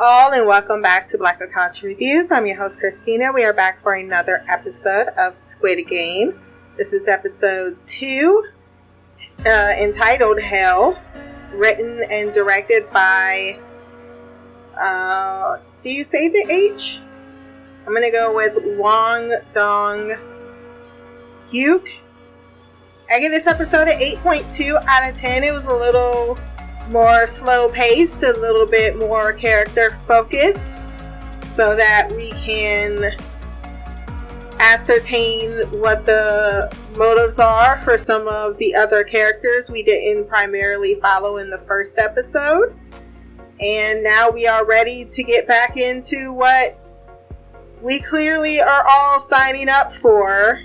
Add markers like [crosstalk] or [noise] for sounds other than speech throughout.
all, and welcome back to Black Couch Reviews. I'm your host, Christina. We are back for another episode of Squid Game. This is episode two, uh, entitled Hell, written and directed by. Uh, do you say the H? I'm gonna go with Wong Dong Hyuk. I give this episode an 8.2 out of 10. It was a little more slow paced, a little bit more character focused, so that we can ascertain what the motives are for some of the other characters we didn't primarily follow in the first episode. And now we are ready to get back into what we clearly are all signing up for,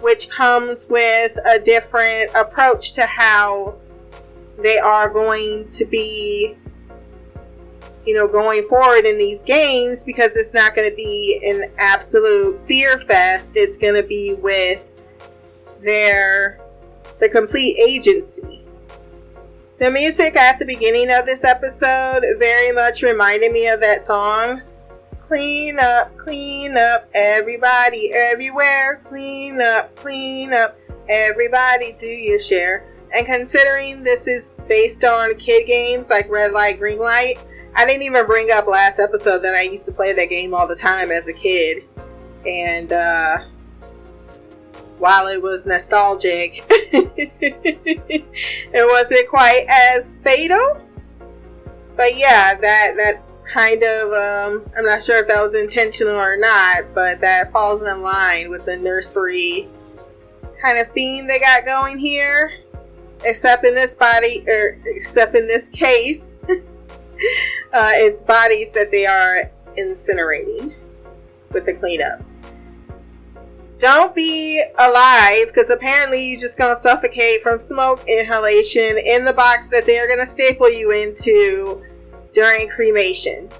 which comes with a different approach to how they are going to be you know going forward in these games because it's not going to be an absolute fear fest. It's going to be with their the complete agency. The music at the beginning of this episode very much reminded me of that song clean up clean up everybody everywhere. Clean up clean up everybody do your share and considering this is based on kid games like Red Light, Green Light, I didn't even bring up last episode that I used to play that game all the time as a kid. And uh, while it was nostalgic, [laughs] it wasn't quite as fatal. But yeah, that that kind of um, I'm not sure if that was intentional or not, but that falls in line with the nursery kind of theme they got going here except in this body, or er, except in this case, [laughs] uh, it's bodies that they are incinerating with the cleanup. Don't be alive because apparently you're just gonna suffocate from smoke inhalation in the box that they're gonna staple you into during cremation.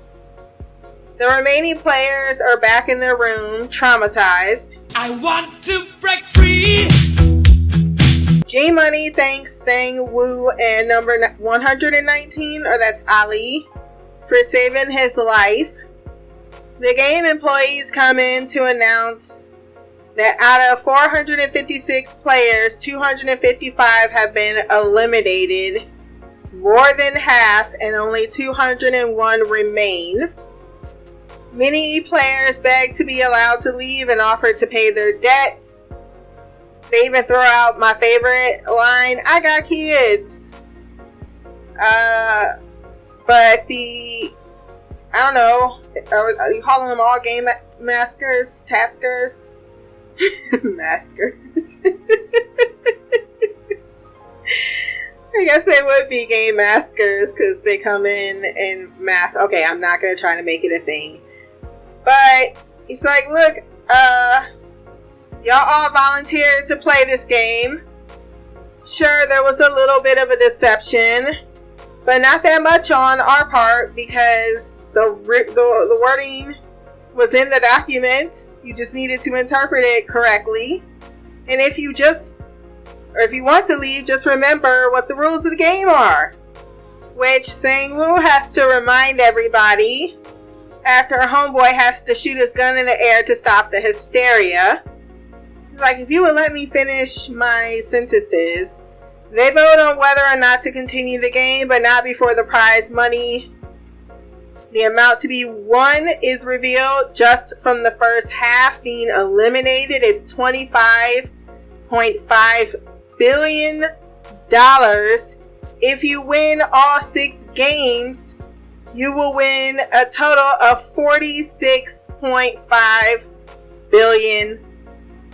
The remaining players are back in their room, traumatized. I want to break free. G Money thanks Sang Woo and number 119, or that's Ali, for saving his life. The game employees come in to announce that out of 456 players, 255 have been eliminated, more than half, and only 201 remain. Many players beg to be allowed to leave and offer to pay their debts. They even throw out my favorite line I got kids. Uh, but the, I don't know, are, are you calling them all game maskers, taskers? [laughs] maskers. [laughs] I guess they would be game maskers because they come in and mask. Okay, I'm not gonna try to make it a thing, but he's like, look, uh, Y'all all volunteered to play this game. Sure, there was a little bit of a deception, but not that much on our part because the, the, the wording was in the documents. You just needed to interpret it correctly. And if you just, or if you want to leave, just remember what the rules of the game are. Which Sang-woo has to remind everybody after a homeboy has to shoot his gun in the air to stop the hysteria like, if you would let me finish my sentences, they vote on whether or not to continue the game, but not before the prize money. The amount to be won is revealed just from the first half being eliminated is $25.5 billion. If you win all six games, you will win a total of $46.5 billion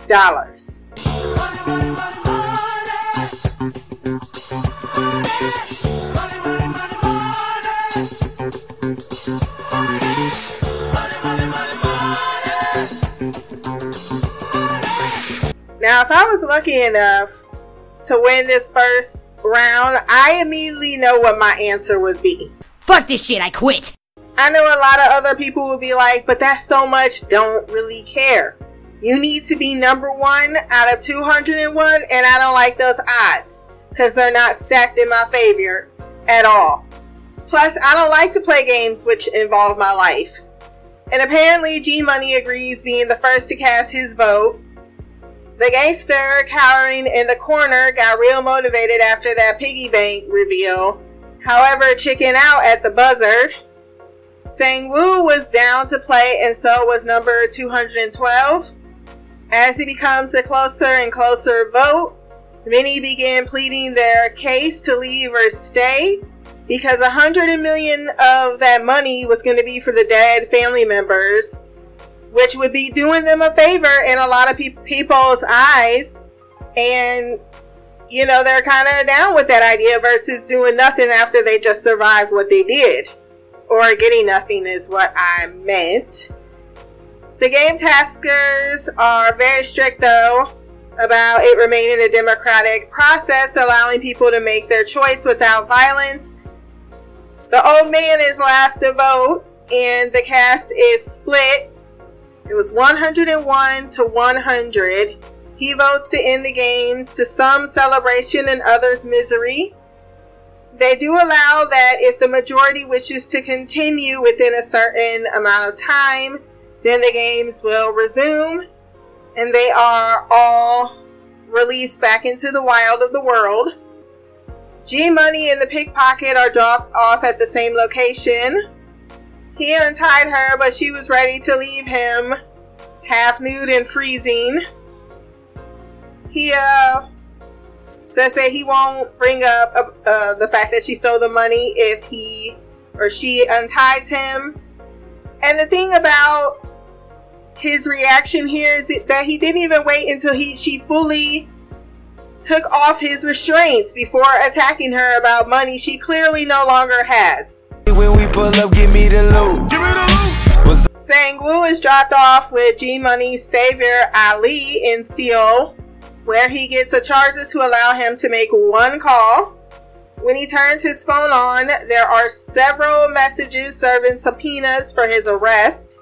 dollars. Now, if I was lucky enough to win this first round, I immediately know what my answer would be. Fuck this shit, I quit. I know a lot of other people would be like, but that's so much, don't really care. You need to be number one out of 201, and I don't like those odds because they're not stacked in my favor at all. Plus, I don't like to play games which involve my life. And apparently, G Money agrees, being the first to cast his vote. The gangster cowering in the corner got real motivated after that piggy bank reveal. However, chicken out at the buzzard. Sang Woo was down to play, and so was number 212. As he becomes a closer and closer vote, many begin pleading their case to leave or stay because a hundred million of that money was going to be for the dead family members, which would be doing them a favor in a lot of pe- people's eyes. And, you know, they're kind of down with that idea versus doing nothing after they just survived what they did. Or getting nothing is what I meant. The game taskers are very strict, though, about it remaining a democratic process, allowing people to make their choice without violence the old man is last to vote, and the cast is split. It was 101 to 100. He votes to end the games to some celebration and others misery. They do allow that if the majority wishes to continue within a certain amount of time, then the games will resume and they are all released back into the wild of the world. G Money and the pickpocket are dropped off at the same location. He untied her, but she was ready to leave him, half nude and freezing. He uh, says that he won't bring up uh, uh, the fact that she stole the money if he or she unties him. And the thing about his reaction here is that he didn't even wait until he she fully took off his restraints before attacking her about money she clearly no longer has. When we pull up, give me the loot. Give me the loot. Sang Woo is dropped off with G Money's savior Ali in Seoul, where he gets a charger to allow him to make one call. When he turns his phone on, there are several messages serving subpoenas for his arrest.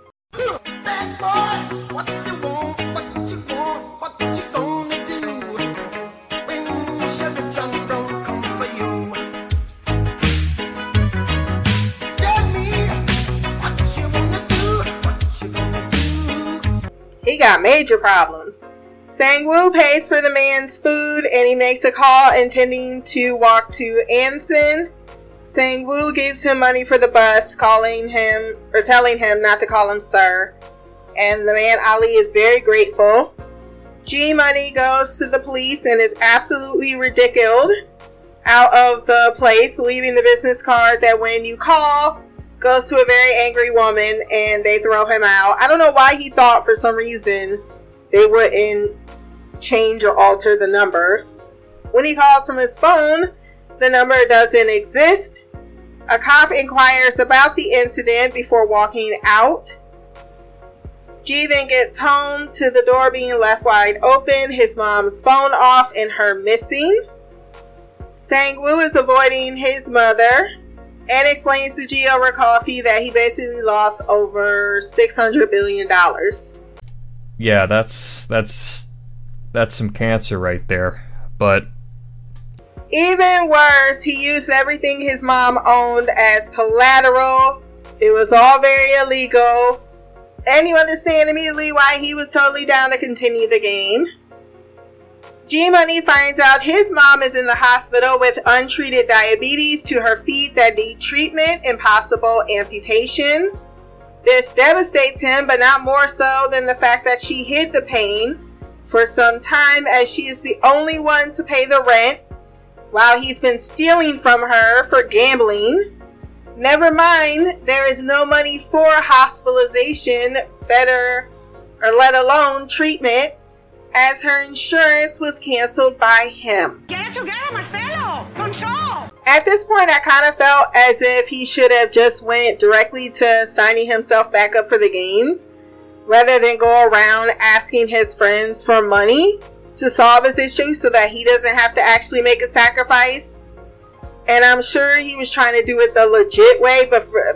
He got major problems. Sangwoo pays for the man's food and he makes a call intending to walk to Ansan. Sangwoo gives him money for the bus, calling him or telling him not to call him sir. And the man Ali is very grateful. G Money goes to the police and is absolutely ridiculed out of the place, leaving the business card that when you call, goes to a very angry woman and they throw him out. I don't know why he thought for some reason they wouldn't change or alter the number. When he calls from his phone, the number doesn't exist. A cop inquires about the incident before walking out. G then gets home to the door being left wide open, his mom's phone off, and her missing. Sang Woo is avoiding his mother and explains to Geo Coffee that he basically lost over six hundred billion dollars. Yeah, that's that's that's some cancer right there. But even worse, he used everything his mom owned as collateral. It was all very illegal. And you understand immediately why he was totally down to continue the game. G Money finds out his mom is in the hospital with untreated diabetes to her feet that need treatment and possible amputation. This devastates him, but not more so than the fact that she hid the pain for some time as she is the only one to pay the rent while he's been stealing from her for gambling. Never mind, there is no money for hospitalization, better, or let alone treatment as her insurance was canceled by him. Get it together, Marcelo! Control! At this point, I kind of felt as if he should have just went directly to signing himself back up for the games, rather than go around asking his friends for money to solve his issue so that he doesn't have to actually make a sacrifice. And I'm sure he was trying to do it the legit way, but for,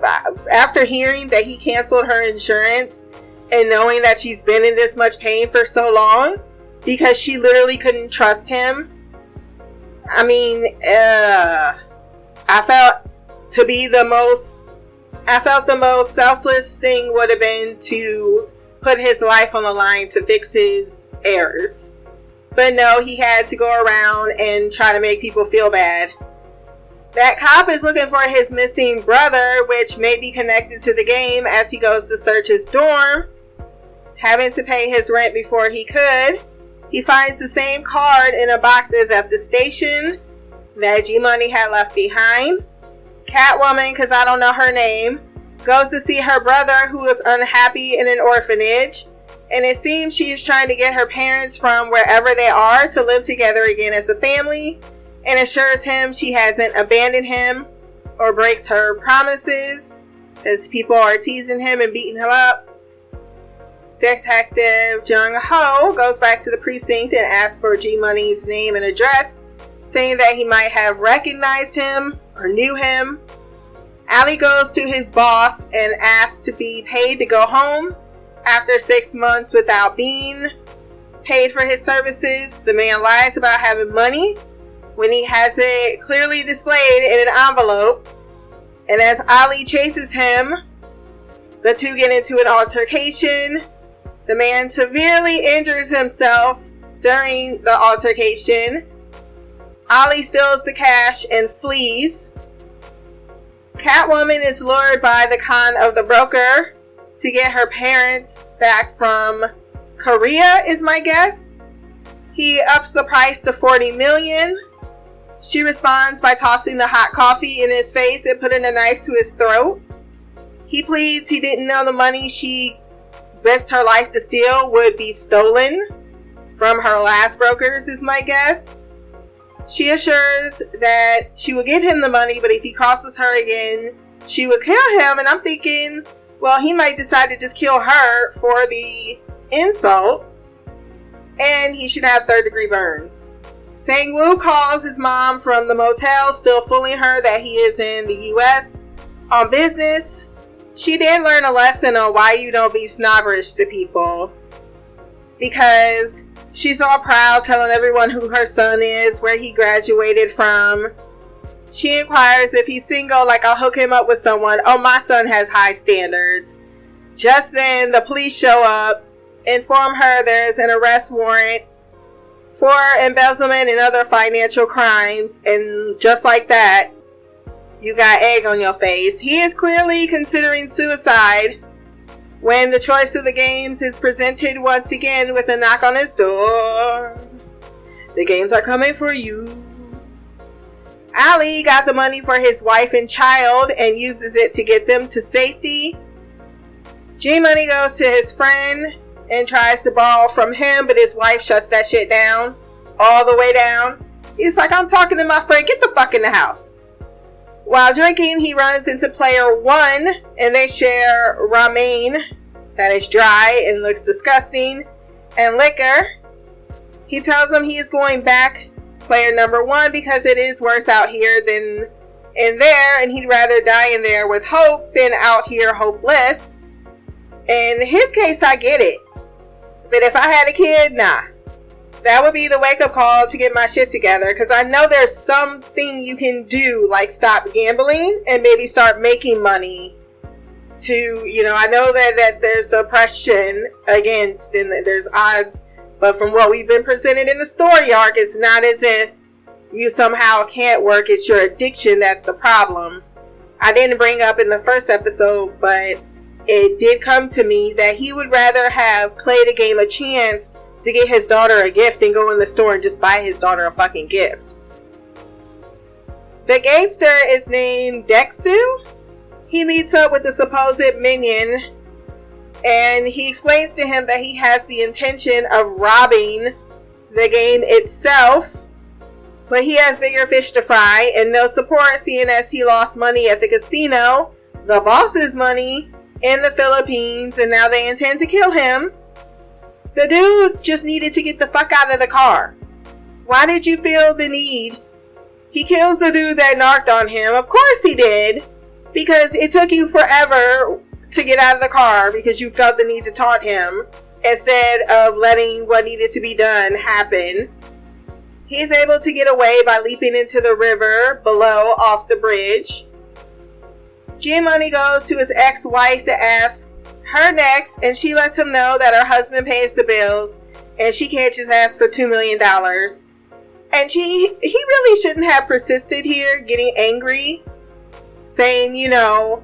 after hearing that he canceled her insurance and knowing that she's been in this much pain for so long because she literally couldn't trust him. I mean, uh, I felt to be the most I felt the most selfless thing would have been to put his life on the line to fix his errors. But no, he had to go around and try to make people feel bad. That cop is looking for his missing brother, which may be connected to the game as he goes to search his dorm, having to pay his rent before he could. He finds the same card in a box as at the station that G Money had left behind. Catwoman, because I don't know her name, goes to see her brother who is unhappy in an orphanage. And it seems she is trying to get her parents from wherever they are to live together again as a family and assures him she hasn't abandoned him or breaks her promises as people are teasing him and beating him up. Detective Jung Ho goes back to the precinct and asks for G Money's name and address, saying that he might have recognized him or knew him. Ali goes to his boss and asks to be paid to go home after six months without being paid for his services. The man lies about having money when he has it clearly displayed in an envelope. And as Ali chases him, the two get into an altercation. The man severely injures himself during the altercation. Ali steals the cash and flees. Catwoman is lured by the con of the broker to get her parents back from Korea, is my guess. He ups the price to 40 million. She responds by tossing the hot coffee in his face and putting a knife to his throat. He pleads he didn't know the money she risked her life to steal would be stolen from her last brokers, is my guess. She assures that she will give him the money, but if he crosses her again, she would kill him. And I'm thinking, well, he might decide to just kill her for the insult, and he should have third degree burns. Sang Woo calls his mom from the motel, still fooling her that he is in the US on business. She did learn a lesson on why you don't be snobbish to people because she's all proud, telling everyone who her son is, where he graduated from. She inquires if he's single, like I'll hook him up with someone. Oh, my son has high standards. Just then, the police show up, inform her there's an arrest warrant for embezzlement and other financial crimes, and just like that, you got egg on your face. He is clearly considering suicide when the choice of the games is presented once again with a knock on his door. The games are coming for you. Ali got the money for his wife and child and uses it to get them to safety. G Money goes to his friend and tries to borrow from him, but his wife shuts that shit down all the way down. He's like, I'm talking to my friend, get the fuck in the house. While drinking, he runs into player one and they share ramen that is dry and looks disgusting and liquor. He tells him he is going back player number one because it is worse out here than in there and he'd rather die in there with hope than out here hopeless. In his case, I get it. But if I had a kid, nah that would be the wake up call to get my shit together because I know there's something you can do, like stop gambling and maybe start making money. To you know, I know that that there's oppression against and there's odds, but from what we've been presented in the story arc, it's not as if you somehow can't work. It's your addiction that's the problem. I didn't bring up in the first episode, but it did come to me that he would rather have played a game of chance to get his daughter a gift than go in the store and just buy his daughter a fucking gift. The gangster is named Deok-su. He meets up with the supposed minion and he explains to him that he has the intention of robbing the game itself, but he has bigger fish to fry and no support seeing as he lost money at the casino, the boss's money in the Philippines, and now they intend to kill him. The dude just needed to get the fuck out of the car. Why did you feel the need? He kills the dude that knocked on him. Of course he did. Because it took you forever to get out of the car because you felt the need to taunt him instead of letting what needed to be done happen. He's able to get away by leaping into the river below off the bridge. G Money goes to his ex wife to ask her next, and she lets him know that her husband pays the bills and she can't just ask for $2 million. And she, he really shouldn't have persisted here, getting angry, saying, you know,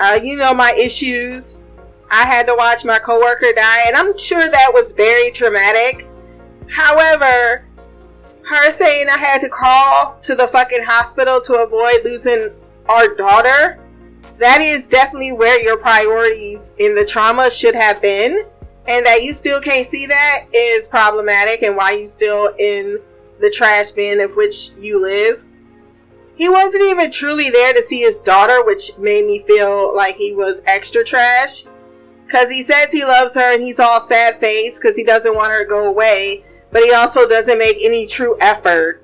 uh, you know my issues. I had to watch my coworker die, and I'm sure that was very traumatic. However, her saying I had to crawl to the fucking hospital to avoid losing our daughter, that is definitely where your priorities in the trauma should have been. And that you still can't see that is problematic and why you still in the trash bin of which you live. He wasn't even truly there to see his daughter, which made me feel like he was extra trash. Cause he says he loves her and he's all sad face because he doesn't want her to go away but he also doesn't make any true effort.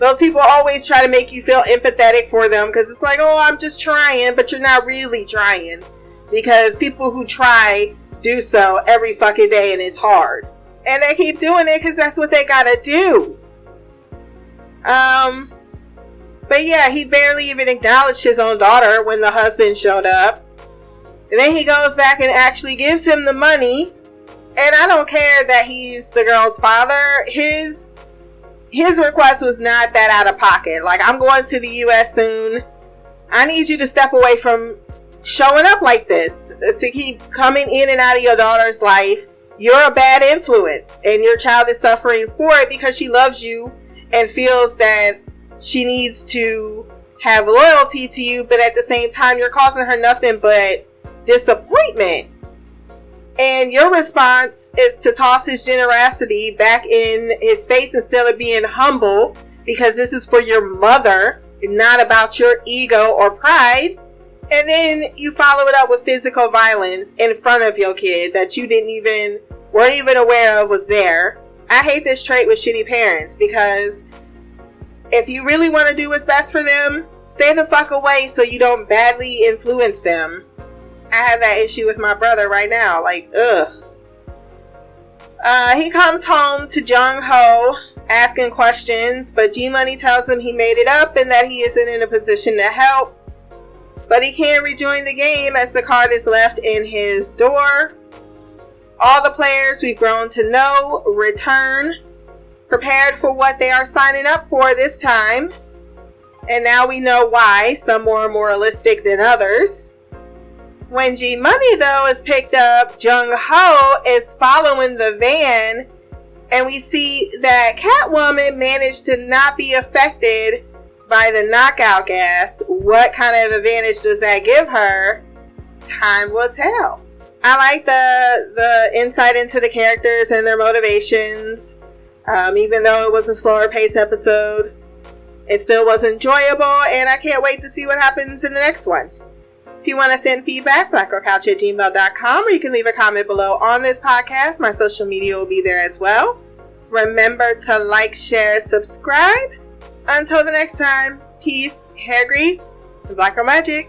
Those people always try to make you feel empathetic for them because it's like, oh, I'm just trying, but you're not really trying. Because people who try do so every fucking day and it's hard. And they keep doing it because that's what they gotta do. Um, but yeah, he barely even acknowledged his own daughter when the husband showed up. And then he goes back and actually gives him the money and I don't care that he's the girl's father. His his request was not that out of pocket. Like I'm going to the US soon. I need you to step away from showing up like this uh, to keep coming in and out of your daughter's life. You're a bad influence and your child is suffering for it because she loves you and feels that she needs to have loyalty to you, but at the same time you're causing her nothing but disappointment and your response is to toss his generosity back in his face instead of being humble because this is for your mother, not about your ego or pride. And then you follow it up with physical violence in front of your kid that you didn't even, weren't even aware of was there. I hate this trait with shitty parents because if you really want to do what's best for them, stay the fuck away so you don't badly influence them I have that issue with my brother right now. Like, ugh. Uh, he comes home to Jung Ho asking questions, but G Money tells him he made it up and that he isn't in a position to help. But he can't rejoin the game as the card is left in his door. All the players we've grown to know return, prepared for what they are signing up for this time. And now we know why, some more moralistic than others. When G Money, though, is picked up, Jung Ho is following the van, and we see that Catwoman managed to not be affected by the knockout gas. What kind of advantage does that give her? Time will tell. I like the the insight into the characters and their motivations. Um, even though it was a slower pace episode, it still was enjoyable, and I can't wait to see what happens in the next one. If you want to send feedback, blackgirlcouch at gmail.com, or you can leave a comment below on this podcast. My social media will be there as well. Remember to like, share, subscribe. Until the next time, peace, hair grease, and black girl magic.